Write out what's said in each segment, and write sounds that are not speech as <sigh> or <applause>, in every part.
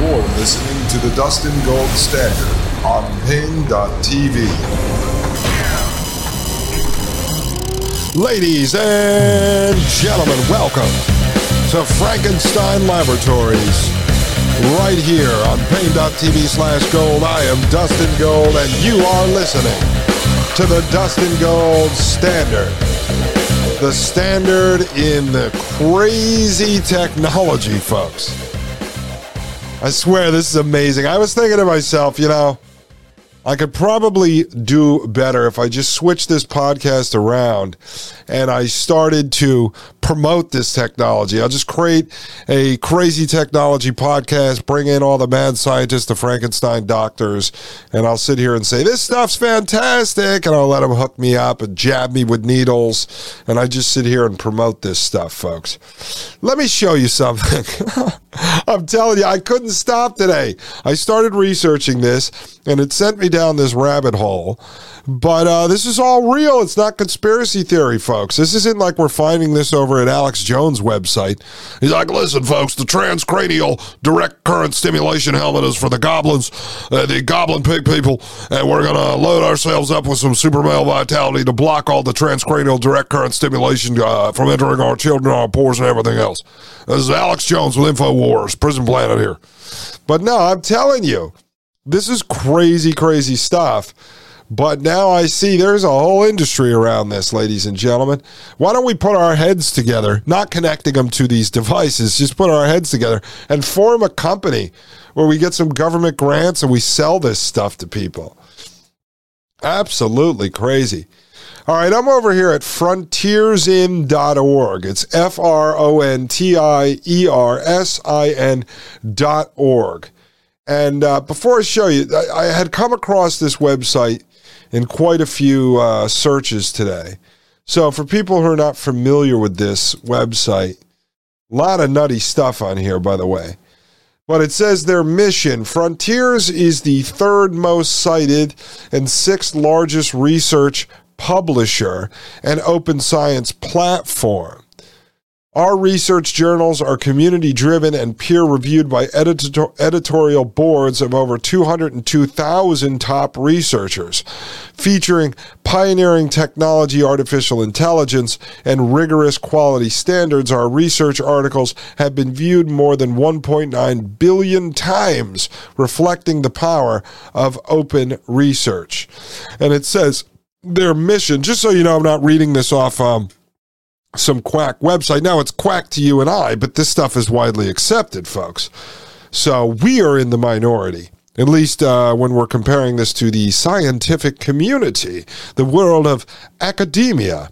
You're listening to the Dustin Gold Standard on Pain.tv. Ladies and gentlemen, welcome to Frankenstein Laboratories. Right here on Pain.tv slash gold. I am Dustin Gold, and you are listening to the Dustin Gold Standard. The standard in the crazy technology, folks. I swear this is amazing. I was thinking to myself, you know, I could probably do better if I just switched this podcast around and I started to promote this technology. I'll just create a crazy technology podcast, bring in all the mad scientists, the Frankenstein doctors, and I'll sit here and say, This stuff's fantastic. And I'll let them hook me up and jab me with needles. And I just sit here and promote this stuff, folks. Let me show you something. <laughs> I'm telling you, I couldn't stop today. I started researching this and it sent me down this rabbit hole. But uh, this is all real. It's not conspiracy theory, folks. This isn't like we're finding this over at Alex Jones' website. He's like, listen, folks, the transcranial direct current stimulation helmet is for the goblins, uh, the goblin pig people, and we're going to load ourselves up with some super male vitality to block all the transcranial direct current stimulation uh, from entering our children, our pores, and everything else. This is Alex Jones with InfoWars, Prison Planet here. But no, I'm telling you, this is crazy, crazy stuff. But now I see there's a whole industry around this, ladies and gentlemen. Why don't we put our heads together, not connecting them to these devices, just put our heads together and form a company where we get some government grants and we sell this stuff to people? Absolutely crazy. All right, I'm over here at frontiersin.org. It's F R O N T I E R S I N dot org. And uh, before I show you, I, I, had come across this website in quite a few uh, searches today. So, for people who are not familiar with this website, a lot of nutty stuff on here, by the way. But it says their mission Frontiers is the third most cited and sixth largest research publisher and open science platform. Our research journals are community driven and peer reviewed by editor- editorial boards of over 202,000 top researchers, featuring pioneering technology, artificial intelligence, and rigorous quality standards. Our research articles have been viewed more than 1.9 billion times, reflecting the power of open research. And it says their mission, just so you know, I'm not reading this off. Um, some quack website. Now it's quack to you and I, but this stuff is widely accepted, folks. So we are in the minority, at least uh, when we're comparing this to the scientific community, the world of academia.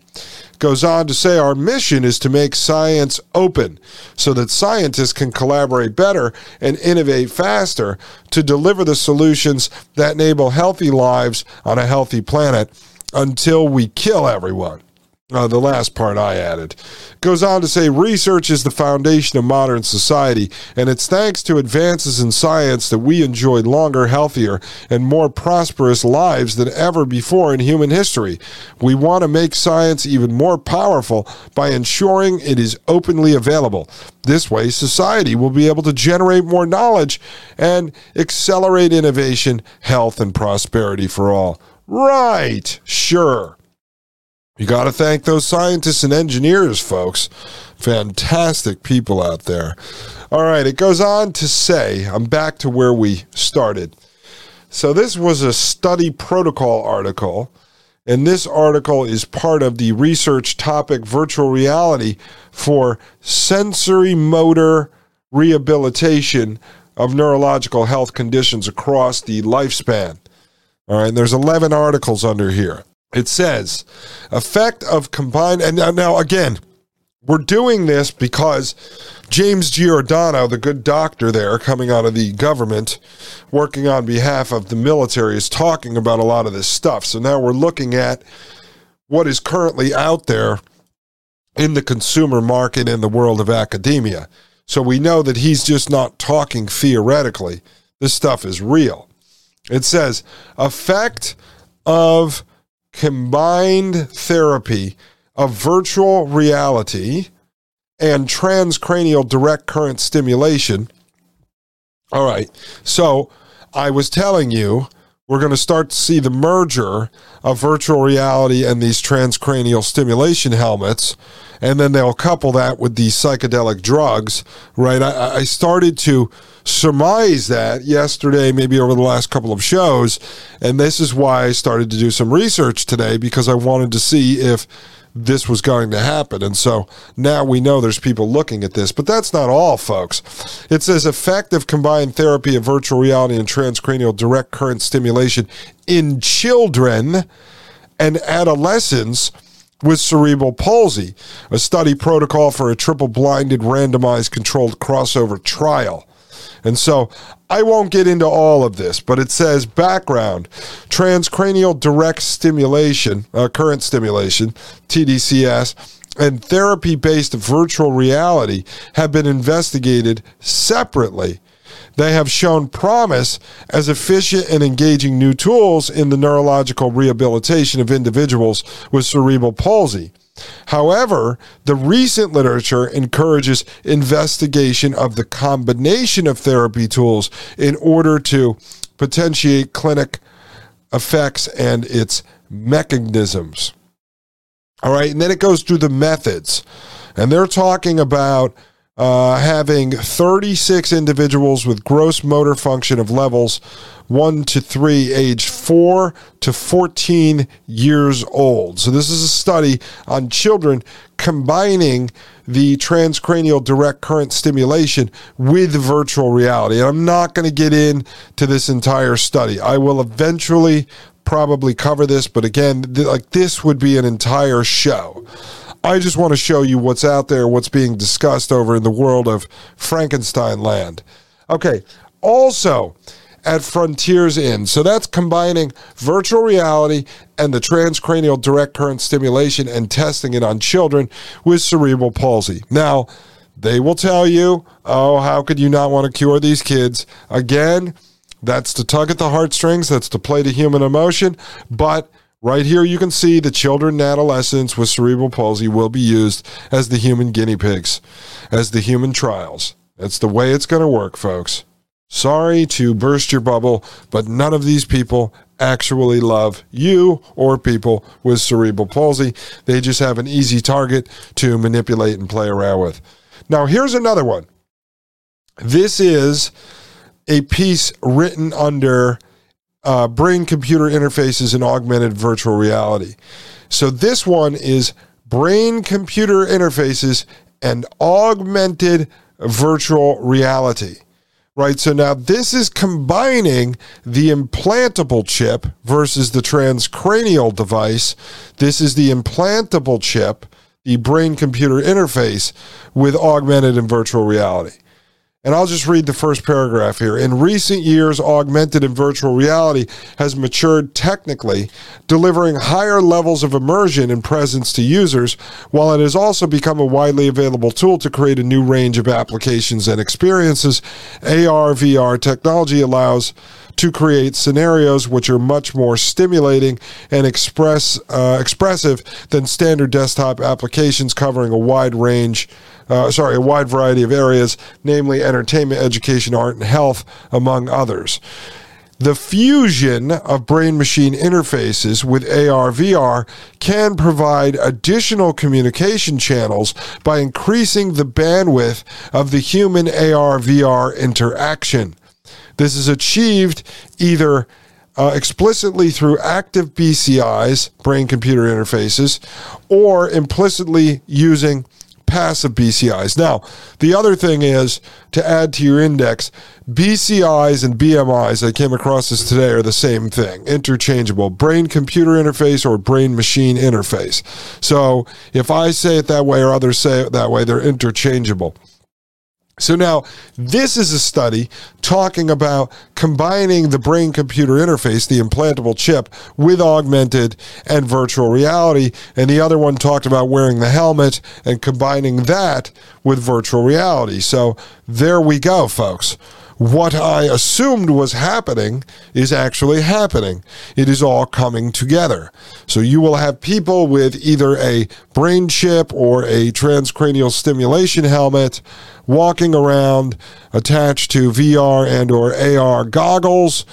Goes on to say our mission is to make science open so that scientists can collaborate better and innovate faster to deliver the solutions that enable healthy lives on a healthy planet until we kill everyone. Uh, the last part I added goes on to say research is the foundation of modern society, and it's thanks to advances in science that we enjoy longer, healthier, and more prosperous lives than ever before in human history. We want to make science even more powerful by ensuring it is openly available. This way, society will be able to generate more knowledge and accelerate innovation, health, and prosperity for all. Right, sure. You got to thank those scientists and engineers, folks. Fantastic people out there. All right, it goes on to say, I'm back to where we started. So, this was a study protocol article, and this article is part of the research topic virtual reality for sensory motor rehabilitation of neurological health conditions across the lifespan. All right, there's 11 articles under here. It says, effect of combined, and now, now again, we're doing this because James Giordano, the good doctor there coming out of the government, working on behalf of the military, is talking about a lot of this stuff. So now we're looking at what is currently out there in the consumer market in the world of academia. So we know that he's just not talking theoretically. This stuff is real. It says effect of combined therapy of virtual reality and transcranial direct current stimulation. All right. So I was telling you we're going to start to see the merger of virtual reality and these transcranial stimulation helmets. And then they'll couple that with these psychedelic drugs, right? I, I, started to surmise that yesterday, maybe over the last couple of shows. And this is why I started to do some research today because I wanted to see if this was going to happen. And so now we know there's people looking at this, but that's not all, folks. It says effective combined therapy of virtual reality and transcranial direct current stimulation in children and adolescents with cerebral palsy, a study protocol for a triple blinded randomized controlled crossover trial. And so I won't get into all of this, but it says background transcranial direct stimulation, uh, current stimulation, TDCS, and therapy based virtual reality have been investigated separately. They have shown promise as efficient and engaging new tools in the neurological rehabilitation of individuals with cerebral palsy. However, the recent literature encourages investigation of the combination of therapy tools in order to potentiate clinic effects and its mechanisms. All right, and then it goes through the methods. And they're talking about uh, having 36 individuals with gross motor function of levels 1 to 3, aged 4 to 14 years old. So, this is a study on children combining the transcranial direct current stimulation with virtual reality. And I'm not going to get into this entire study. I will eventually probably cover this, but again, th- like this would be an entire show. I just want to show you what's out there, what's being discussed over in the world of Frankenstein land. Okay, also at Frontiers Inn. So that's combining virtual reality and the transcranial direct current stimulation and testing it on children with cerebral palsy. Now, they will tell you, oh, how could you not want to cure these kids? Again, that's to tug at the heartstrings, that's to play to human emotion, but Right here, you can see the children and adolescents with cerebral palsy will be used as the human guinea pigs, as the human trials. That's the way it's going to work, folks. Sorry to burst your bubble, but none of these people actually love you or people with cerebral palsy. They just have an easy target to manipulate and play around with. Now, here's another one. This is a piece written under uh, brain computer interfaces and augmented virtual reality. So this one is brain computer interfaces and augmented virtual reality. Right. So now this is combining the implantable chip versus the transcranial device. This is the implantable chip, the brain computer interface with augmented and virtual reality. And I'll just read the first paragraph here. In recent years, augmented and virtual reality has matured technically, delivering higher levels of immersion and presence to users, while it has also become a widely available tool to create a new range of applications and experiences. AR VR technology allows to create scenarios which are much more stimulating and express uh, expressive than standard desktop applications covering a wide range uh, sorry, a wide variety of areas, namely entertainment, education, art, and health, among others. The fusion of brain machine interfaces with AR VR can provide additional communication channels by increasing the bandwidth of the human AR VR interaction. This is achieved either uh, explicitly through active BCIs, brain computer interfaces, or implicitly using passive BCIs. Now, the other thing is to add to your index, BCIs and BMIs, I came across this today, are the same thing, interchangeable brain computer interface or brain machine interface. So if I say it that way or others say it that way, they're interchangeable. So now this is a study talking about combining the brain computer interface, the implantable chip, with augmented and virtual reality. And the other one talked about wearing the helmet and combining that with virtual reality. So there we go, folks what I assumed was happening is actually happening. It is all coming together. So you will have people with either a brain chip or a transcranial stimulation helmet walking around attached to VR and or AR goggles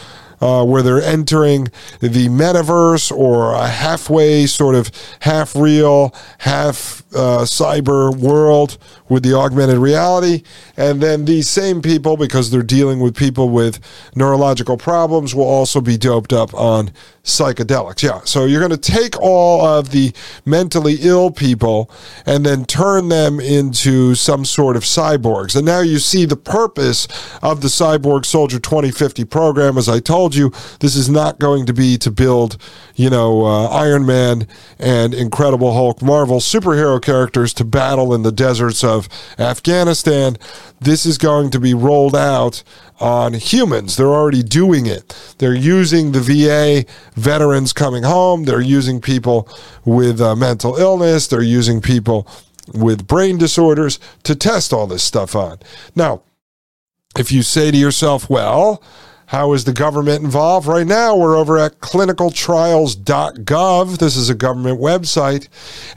uh, where they're entering the metaverse or a halfway sort of half real, half uh, cyber world with the augmented reality. And then these same people, because they're dealing with people with neurological problems, will also be doped up on psychedelics. Yeah. So you're going to take all of the mentally ill people and then turn them into some sort of cyborgs. And now you see the purpose of the Cyborg Soldier 2050 program. As I told you, this is not going to be to build, you know, uh, Iron Man and Incredible Hulk Marvel superhero characters to battle in the deserts of Afghanistan. This is going to be rolled out on humans. They're already doing it. They're using the VA veterans coming home. They're using people with uh, mental illness. They're using people with brain disorders to test all this stuff on. Now, if you say to yourself, well, how is the government involved? Right now, we're over at clinicaltrials.gov. This is a government website,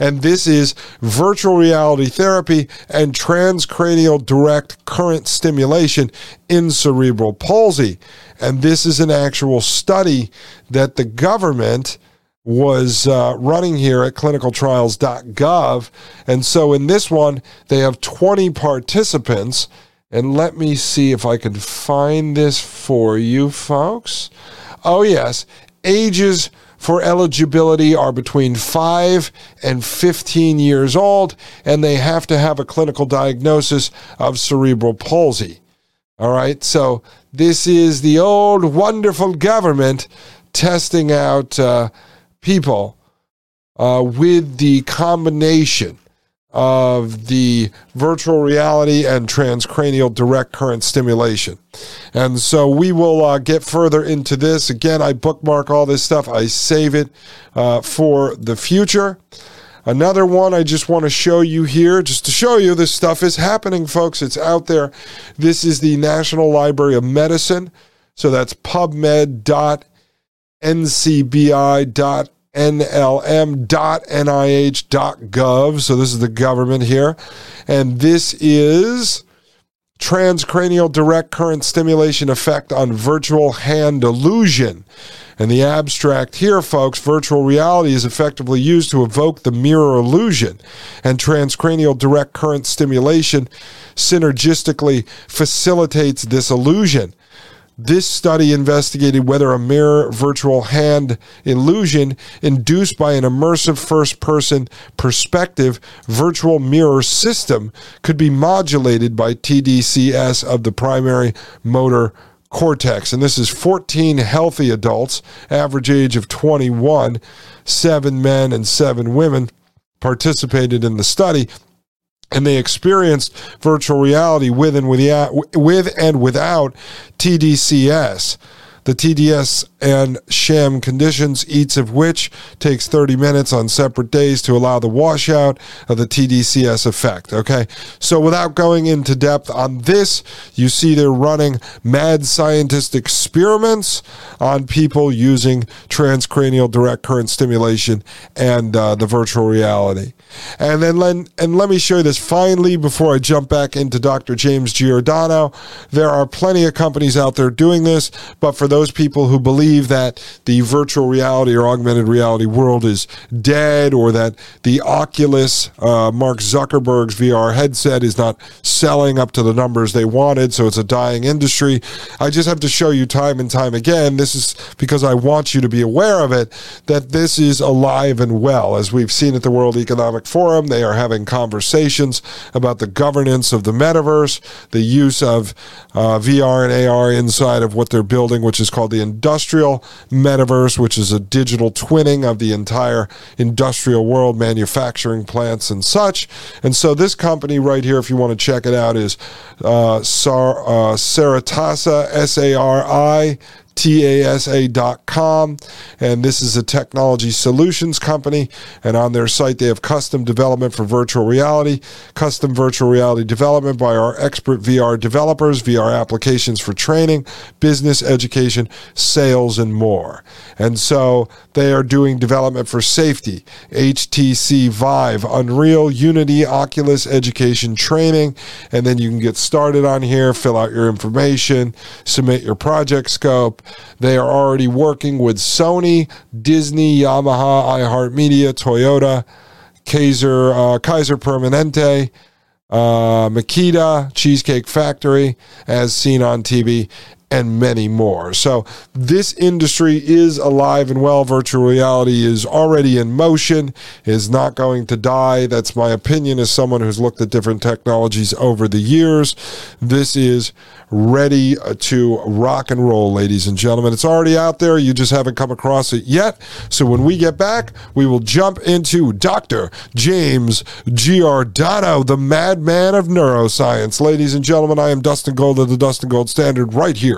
and this is virtual reality therapy and transcranial direct current stimulation in cerebral palsy. And this is an actual study that the government was uh, running here at clinicaltrials.gov. And so in this one, they have 20 participants and let me see if I can find this for you, folks. Oh, yes. Ages for eligibility are between 5 and 15 years old, and they have to have a clinical diagnosis of cerebral palsy. All right, so this is the old wonderful government testing out uh, people uh, with the combination of the virtual reality and transcranial direct current stimulation. And so we will uh, get further into this. Again, I bookmark all this stuff, I save it uh, for the future. Another one I just want to show you here, just to show you this stuff is happening, folks. It's out there. This is the National Library of Medicine. So that's pubmed.ncbi.org nlm.nih.gov. So this is the government here. And this is transcranial direct current stimulation effect on virtual hand illusion. And the abstract here, folks, virtual reality is effectively used to evoke the mirror illusion, and transcranial direct current stimulation synergistically facilitates this illusion. This study investigated whether a mirror virtual hand illusion induced by an immersive first person perspective virtual mirror system could be modulated by TDCS of the primary motor cortex. And this is 14 healthy adults, average age of 21, seven men and seven women participated in the study and they experienced virtual reality with and without, with and without TDCS. The TDS and sham conditions, each of which takes 30 minutes on separate days to allow the washout of the TDCS effect. Okay, so without going into depth on this, you see they're running mad scientist experiments on people using transcranial direct current stimulation and uh, the virtual reality. And then and let me show you this finally before I jump back into Dr. James Giordano. There are plenty of companies out there doing this, but for those those people who believe that the virtual reality or augmented reality world is dead or that the Oculus, uh, Mark Zuckerberg's VR headset, is not selling up to the numbers they wanted, so it's a dying industry. I just have to show you time and time again. This is because I want you to be aware of it that this is alive and well. As we've seen at the World Economic Forum, they are having conversations about the governance of the metaverse, the use of uh, VR and AR inside of what they're building, which is called the industrial metaverse, which is a digital twinning of the entire industrial world, manufacturing plants and such. And so this company right here, if you want to check it out, is uh, Sar, uh, Saritasa, S A R I TASA.com. And this is a technology solutions company. And on their site, they have custom development for virtual reality, custom virtual reality development by our expert VR developers, VR applications for training, business, education, sales, and more. And so they are doing development for safety, HTC Vive, Unreal, Unity, Oculus, education, training. And then you can get started on here, fill out your information, submit your project scope they are already working with Sony, Disney, Yamaha, iHeartMedia, Toyota, Kaiser, uh, Kaiser Permanente, uh, Makita, Cheesecake Factory, as seen on TV, and many more. So this industry is alive and well. Virtual reality is already in motion, is not going to die. That's my opinion as someone who's looked at different technologies over the years. This is ready to rock and roll, ladies and gentlemen. It's already out there. You just haven't come across it yet. So when we get back, we will jump into Dr. James Giordano, the madman of neuroscience. Ladies and gentlemen, I am Dustin Gold of the Dustin Gold Standard right here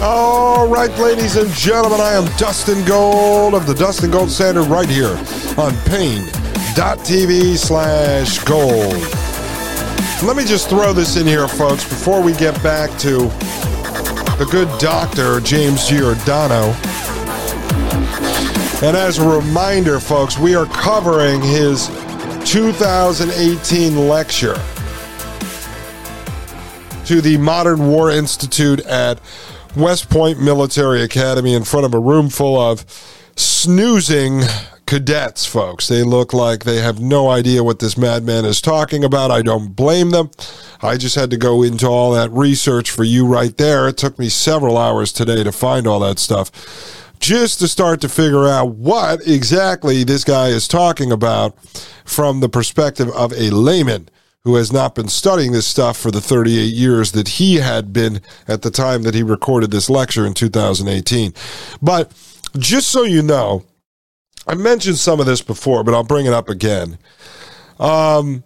All right, ladies and gentlemen, I am Dustin Gold of the Dustin Gold Standard right here on pain.tv slash gold. Let me just throw this in here, folks, before we get back to the good doctor, James Giordano. And as a reminder, folks, we are covering his 2018 lecture to the Modern War Institute at West Point Military Academy in front of a room full of snoozing cadets, folks. They look like they have no idea what this madman is talking about. I don't blame them. I just had to go into all that research for you right there. It took me several hours today to find all that stuff just to start to figure out what exactly this guy is talking about from the perspective of a layman who has not been studying this stuff for the 38 years that he had been at the time that he recorded this lecture in 2018. But just so you know, I mentioned some of this before, but I'll bring it up again. Um,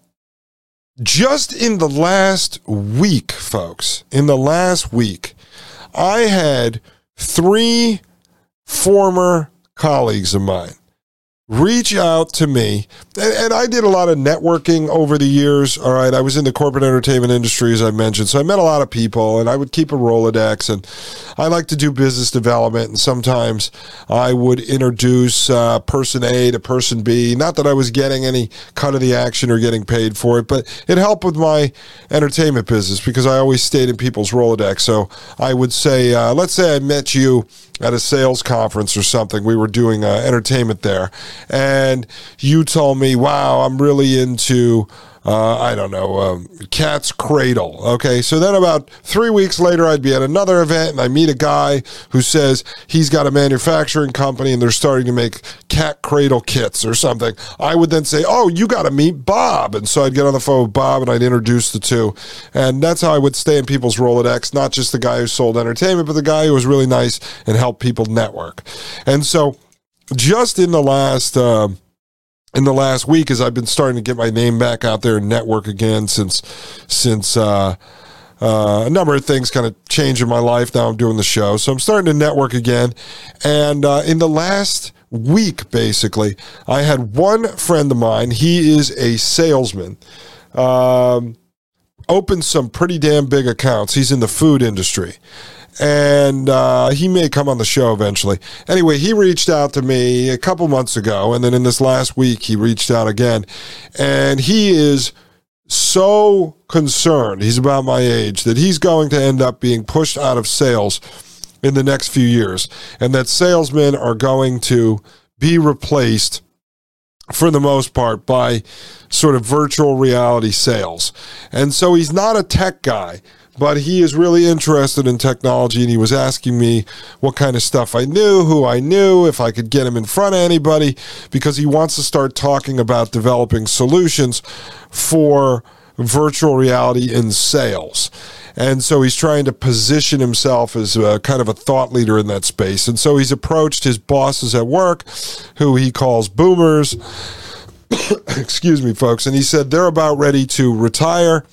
just in the last week, folks, in the last week, I had three former colleagues of mine reach out to me. And, and, I did a lot of networking over the years. All right. I was in the corporate entertainment industry, as I mentioned. So I met a lot of people and I would keep a Rolodex and I like to do business development. And sometimes I would introduce uh, person A to person B. Not that I was getting any cut of the action or getting paid for it, but it helped with my entertainment business because I always stayed in people's Rolodex. So I would say, uh, let's say I met you at a sales conference or something. We were doing uh, entertainment there, and you told me, "Wow, I'm really into." Uh, I don't know, um, Cat's Cradle. Okay, so then about three weeks later, I'd be at another event and I meet a guy who says he's got a manufacturing company and they're starting to make cat cradle kits or something. I would then say, Oh, you got to meet Bob. And so I'd get on the phone with Bob and I'd introduce the two. And that's how I would stay in people's Rolodex, not just the guy who sold entertainment, but the guy who was really nice and helped people network. And so just in the last, uh, in the last week as I've been starting to get my name back out there and network again since since uh, uh, a number of things kind of changed in my life. Now I'm doing the show, so I'm starting to network again. And uh, in the last week, basically, I had one friend of mine. He is a salesman. Um, opened some pretty damn big accounts. He's in the food industry. And uh, he may come on the show eventually. Anyway, he reached out to me a couple months ago. And then in this last week, he reached out again. And he is so concerned, he's about my age, that he's going to end up being pushed out of sales in the next few years, and that salesmen are going to be replaced for the most part by sort of virtual reality sales. And so he's not a tech guy, but he is really interested in technology and he was asking me what kind of stuff I knew, who I knew, if I could get him in front of anybody because he wants to start talking about developing solutions for virtual reality in sales. And so he's trying to position himself as a, kind of a thought leader in that space. And so he's approached his bosses at work, who he calls boomers. <coughs> Excuse me, folks. And he said they're about ready to retire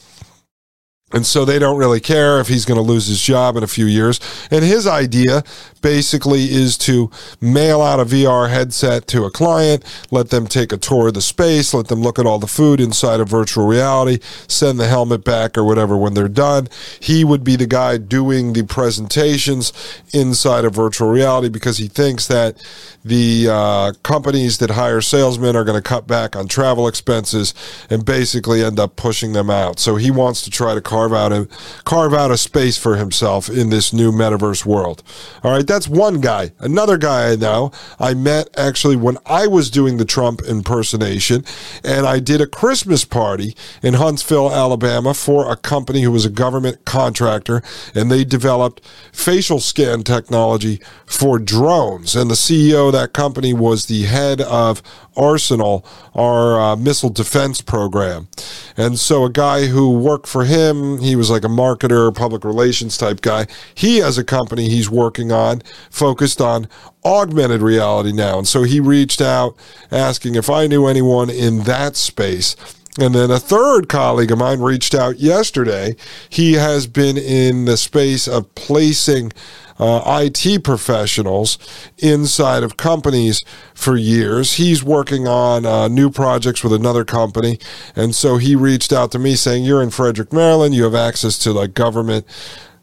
and so they don't really care if he's going to lose his job in a few years. And his idea basically is to mail out a VR headset to a client, let them take a tour of the space, let them look at all the food inside of virtual reality, send the helmet back or whatever when they're done. He would be the guy doing the presentations inside of virtual reality because he thinks that the uh, companies that hire salesmen are going to cut back on travel expenses and basically end up pushing them out. So he wants to try to carve out a carve out a space for himself in this new metaverse world. All right, that's one guy. Another guy I know I met actually when I was doing the Trump impersonation, and I did a Christmas party in Huntsville, Alabama, for a company who was a government contractor, and they developed facial scan technology for drones. And the CEO of that company was the head of Arsenal, our uh, missile defense program. And so a guy who worked for him, he was like a marketer, public relations type guy. He has a company he's working on focused on augmented reality now. And so he reached out asking if I knew anyone in that space. And then a third colleague of mine reached out yesterday. He has been in the space of placing uh, IT professionals inside of companies for years. He's working on uh, new projects with another company. And so he reached out to me saying, You're in Frederick, Maryland. You have access to like government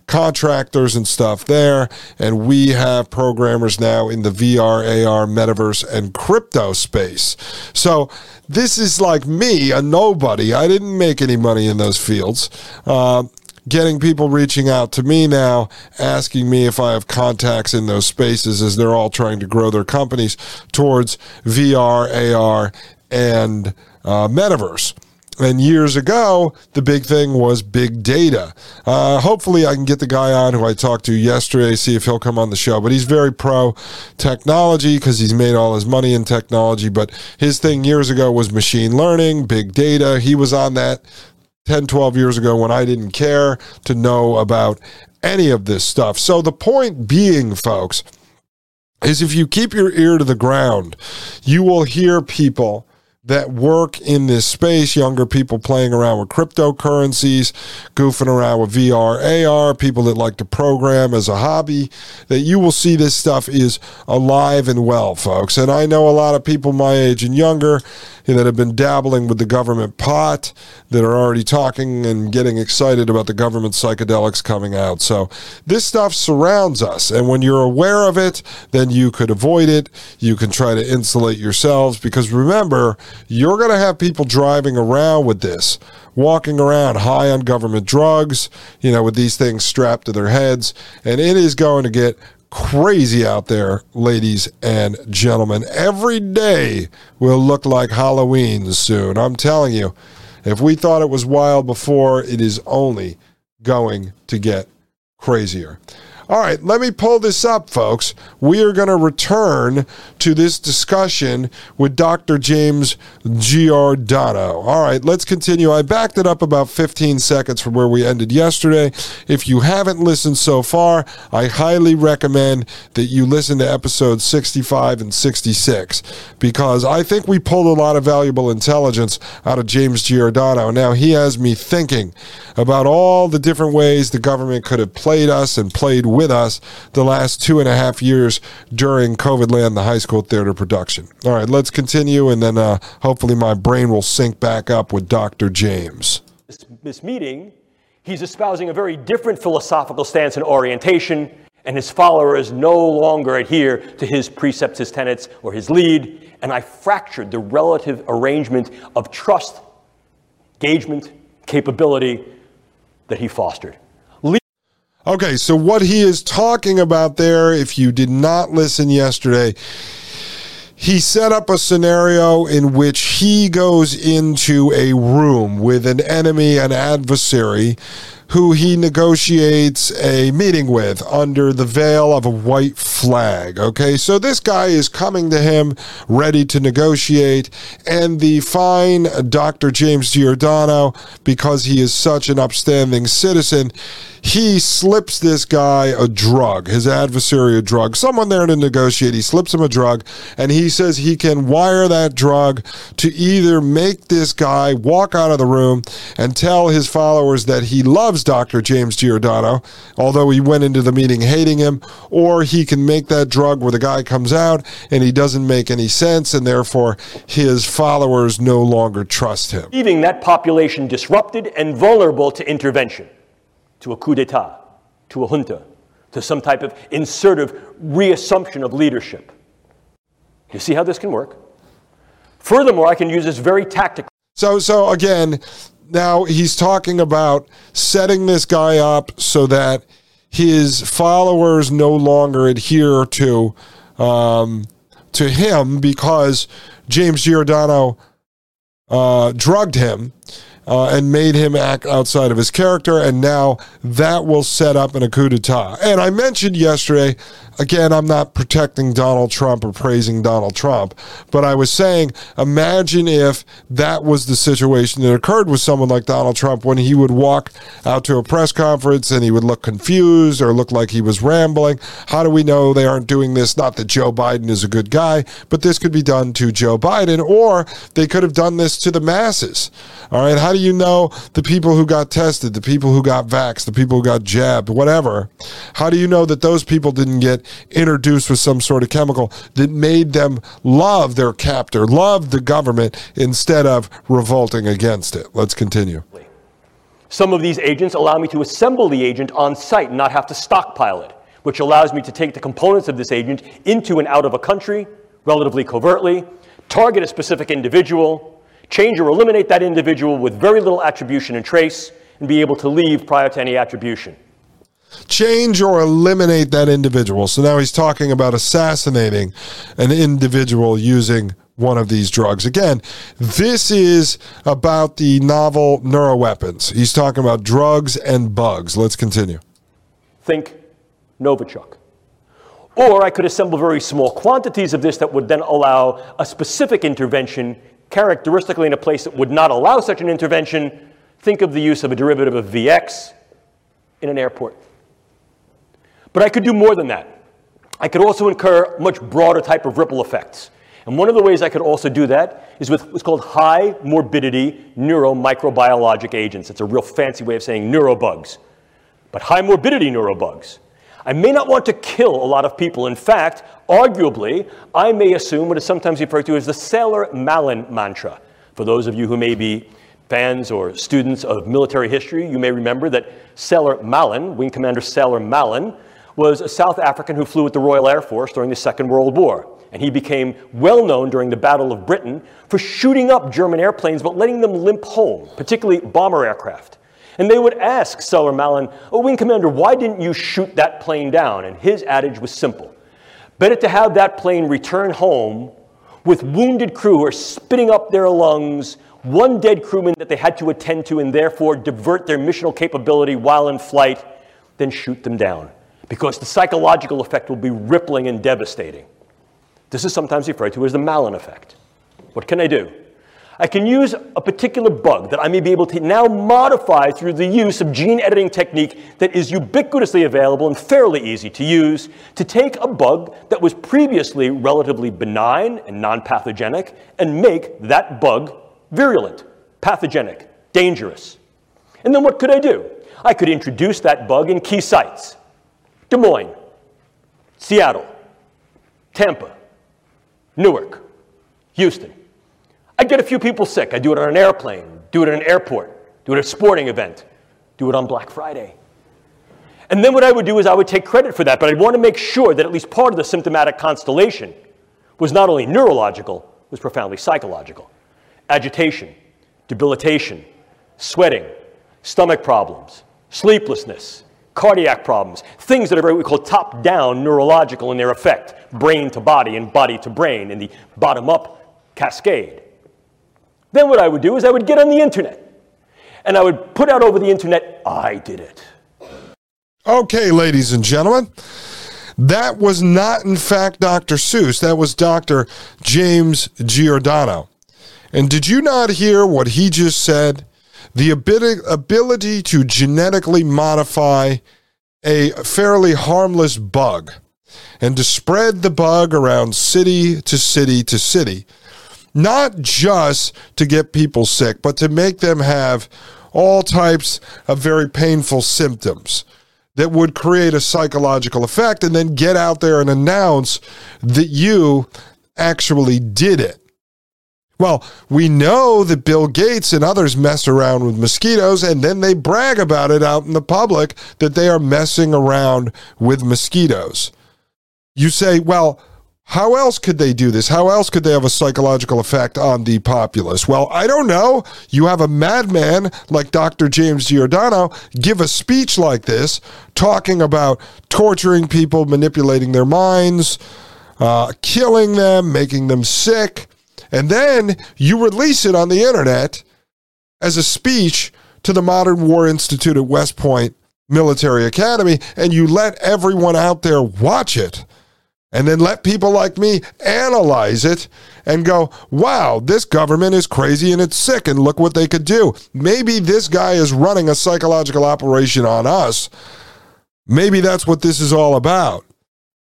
contractors and stuff there. And we have programmers now in the VR, AR, metaverse, and crypto space. So this is like me, a nobody. I didn't make any money in those fields. Uh, getting people reaching out to me now, asking me if I have contacts in those spaces as they're all trying to grow their companies towards VR, AR, and uh, metaverse. And years ago, the big thing was big data. Uh, hopefully, I can get the guy on who I talked to yesterday, see if he'll come on the show. But he's very pro technology because he's made all his money in technology. But his thing years ago was machine learning, big data. He was on that 10, 12 years ago when I didn't care to know about any of this stuff. So the point being, folks, is if you keep your ear to the ground, you will hear people that work in this space, younger people playing around with cryptocurrencies, goofing around with VR, AR, people that like to program as a hobby, that you will see this stuff is alive and well, folks. And I know a lot of people my age and younger that have been dabbling with the government pot, that are already talking and getting excited about the government psychedelics coming out. So this stuff surrounds us. And when you're aware of it, then you could avoid it. You can try to insulate yourselves because remember, you're going to have people driving around with this walking around high on government drugs, you know, with these things strapped to their heads. And it is going to get crazy out there, ladies and gentlemen. Every day will look like Halloween soon. I'm telling you, if we thought it was wild before, it is only going to get crazier. All right, let me pull this up, folks. We are going to return to this discussion with Dr. James Giordano. All right, let's continue. I backed it up about 15 seconds from where we ended yesterday. If you haven't listened so far, I highly recommend that you listen to episodes 65 and 66 because I think we pulled a lot of valuable intelligence out of James Giordano. Now, he has me thinking about all the different ways the government could have played us and played with us the last two and a half years during COVID land, the high school theater production. All right, let's continue, and then uh, hopefully my brain will sync back up with Dr. James. This, this meeting, he's espousing a very different philosophical stance and orientation, and his followers no longer adhere to his precepts, his tenets, or his lead. And I fractured the relative arrangement of trust, engagement, capability that he fostered. Okay, so what he is talking about there, if you did not listen yesterday, he set up a scenario in which he goes into a room with an enemy, an adversary, who he negotiates a meeting with under the veil of a white flag. Okay, so this guy is coming to him ready to negotiate, and the fine Dr. James Giordano, because he is such an upstanding citizen, he slips this guy a drug, his adversary a drug, someone there to negotiate. He slips him a drug, and he says he can wire that drug to either make this guy walk out of the room and tell his followers that he loves Dr. James Giordano, although he went into the meeting hating him, or he can make that drug where the guy comes out and he doesn't make any sense, and therefore his followers no longer trust him. Leaving that population disrupted and vulnerable to intervention to a coup d'etat, to a junta, to some type of insertive reassumption of leadership. You see how this can work? Furthermore, I can use this very tactical. So, so again, now he's talking about setting this guy up so that his followers no longer adhere to um, to him because James Giordano uh, drugged him uh, and made him act outside of his character, and now that will set up an coup d'etat. And I mentioned yesterday, again, I'm not protecting Donald Trump or praising Donald Trump, but I was saying, imagine if that was the situation that occurred with someone like Donald Trump when he would walk out to a press conference and he would look confused or look like he was rambling. How do we know they aren't doing this? Not that Joe Biden is a good guy, but this could be done to Joe Biden, or they could have done this to the masses. All right. How do you know the people who got tested, the people who got vaxxed, the people who got jabbed, whatever? How do you know that those people didn't get introduced with some sort of chemical that made them love their captor, love the government instead of revolting against it? Let's continue. Some of these agents allow me to assemble the agent on site and not have to stockpile it, which allows me to take the components of this agent into and out of a country relatively covertly, target a specific individual, change or eliminate that individual with very little attribution and trace, and be able to leave prior to any attribution. Change or eliminate that individual. So now he's talking about assassinating an individual using one of these drugs. Again, this is about the novel neuroweapons. He's talking about drugs and bugs. Let's continue. Think Novichok. Or I could assemble very small quantities of this that would then allow a specific intervention characteristically in a place that would not allow such an intervention, think of the use of a derivative of Vx in an airport. But I could do more than that. I could also incur much broader type of ripple effects. And one of the ways I could also do that is with what's called high morbidity neuromicrobiologic agents. It's a real fancy way of saying neurobugs. But high morbidity neurobugs. I may not want to kill a lot of people. In fact, arguably, I may assume what is sometimes referred to as the Sailor Malin mantra. For those of you who may be fans or students of military history, you may remember that Sailor Malin, Wing Commander Sailor Malin, was a South African who flew with the Royal Air Force during the Second World War. And he became well known during the Battle of Britain for shooting up German airplanes but letting them limp home, particularly bomber aircraft. And they would ask Sailor Malin, Oh, Wing Commander, why didn't you shoot that plane down? And his adage was simple Better to have that plane return home with wounded crew who are spitting up their lungs, one dead crewman that they had to attend to and therefore divert their missional capability while in flight, than shoot them down. Because the psychological effect will be rippling and devastating. This is sometimes referred to as the Malin effect. What can I do? I can use a particular bug that I may be able to now modify through the use of gene editing technique that is ubiquitously available and fairly easy to use to take a bug that was previously relatively benign and non-pathogenic and make that bug virulent, pathogenic, dangerous. And then what could I do? I could introduce that bug in key sites. Des Moines, Seattle, Tampa, Newark, Houston. I'd get a few people sick. I'd do it on an airplane, do it at an airport, do it at a sporting event, do it on Black Friday. And then what I would do is I would take credit for that, but I'd want to make sure that at least part of the symptomatic constellation was not only neurological, was profoundly psychological. Agitation, debilitation, sweating, stomach problems, sleeplessness, cardiac problems, things that are what we call top down neurological in their effect, brain to body and body to brain in the bottom up cascade. Then what I would do is I would get on the internet and I would put out over the internet, I did it. Okay, ladies and gentlemen. That was not, in fact, Dr. Seuss. That was Dr. James Giordano. And did you not hear what he just said? The ability to genetically modify a fairly harmless bug and to spread the bug around city to city to city, not just to get people sick, but to make them have all types of very painful symptoms that would create a psychological effect and then get out there and announce that you actually did it. Well, we know that Bill Gates and others mess around with mosquitoes and then they brag about it out in the public that they are messing around with mosquitoes. You say, well, how else could they do this? How else could they have a psychological effect on the populace? Well, I don't know. You have a madman like Dr. James Giordano give a speech like this, talking about torturing people, manipulating their minds, uh, killing them, making them sick. And then you release it on the internet as a speech to the Modern War Institute at West Point Military Academy, and you let everyone out there watch it and then let people like me analyze it and go, wow, this government is crazy and it's sick, and look what they could do. Maybe this guy is running a psychological operation on us. Maybe that's what this is all about.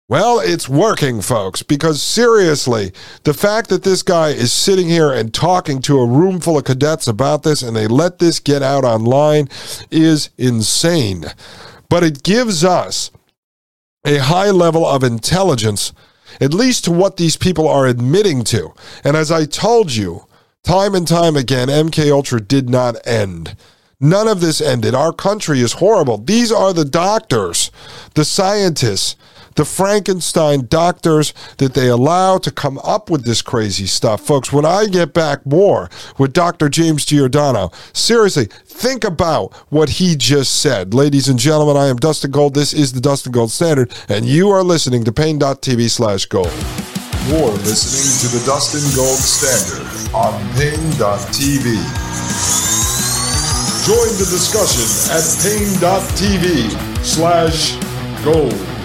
Well, it's working, folks, because seriously, the fact that this guy is sitting here and talking to a room full of cadets about this and they let this get out online is insane. But it gives us a high level of intelligence, at least to what these people are admitting to. And as I told you, time and time again, MK Ultra did not end. None of this ended. Our country is horrible. These are the doctors, the scientists, the Frankenstein doctors that they allow to come up with this crazy stuff. Folks, when I get back more with Dr. James Giordano, seriously, think about what he just said. Ladies and gentlemen, I am Dustin Gold. This is the Dustin Gold Standard, and you are listening to Paine.tv slash gold. You're listening to the Dustin Gold Standard on Paine.tv. Join the discussion at Paine.tv slash gold.